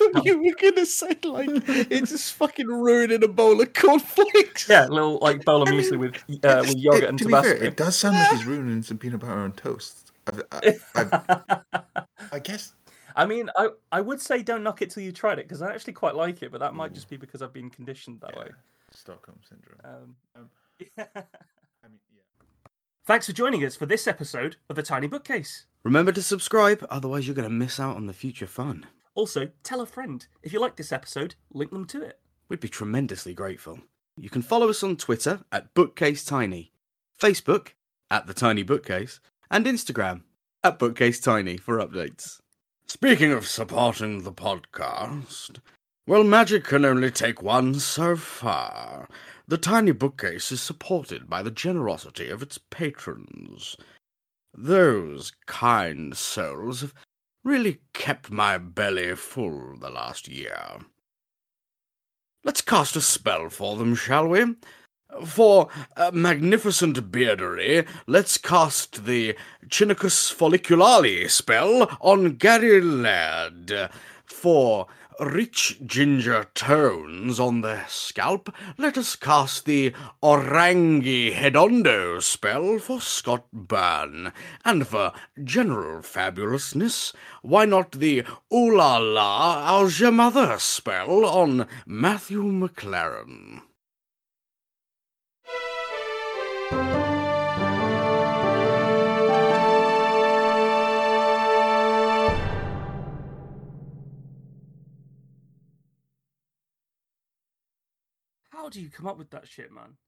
wow. you were gonna say like it's just fucking ruining a bowl of cornflakes. Yeah, a little like bowl of I mean, muesli with uh, with yogurt it- and to be Tabasco. fair, it does sound like he's ruining some peanut butter on toast. I've, I, I've, I guess I mean, I I would say don't knock it till you tried it because I actually quite like it, but that might just be because I've been conditioned that way. Stockholm syndrome. Um, Um, yeah. I mean, yeah. Thanks for joining us for this episode of the Tiny Bookcase. Remember to subscribe, otherwise you're gonna miss out on the future fun. Also, tell a friend if you like this episode. Link them to it. We'd be tremendously grateful. You can follow us on Twitter at Bookcase Tiny, Facebook at The Tiny Bookcase, and Instagram at Bookcase Tiny for updates. Speaking of supporting the podcast, well, magic can only take one so far. The Tiny Bookcase is supported by the generosity of its patrons. Those kind souls have really kept my belly full the last year. Let's cast a spell for them, shall we? For magnificent beardery, let's cast the Chinicus folliculale spell on Gary Laird. For rich ginger tones on the scalp, let us cast the Orangi Hedondo spell for Scott Byrne. And for general fabulousness, why not the Ooh La La How's Your Mother spell on Matthew McLaren? How do you come up with that shit, man?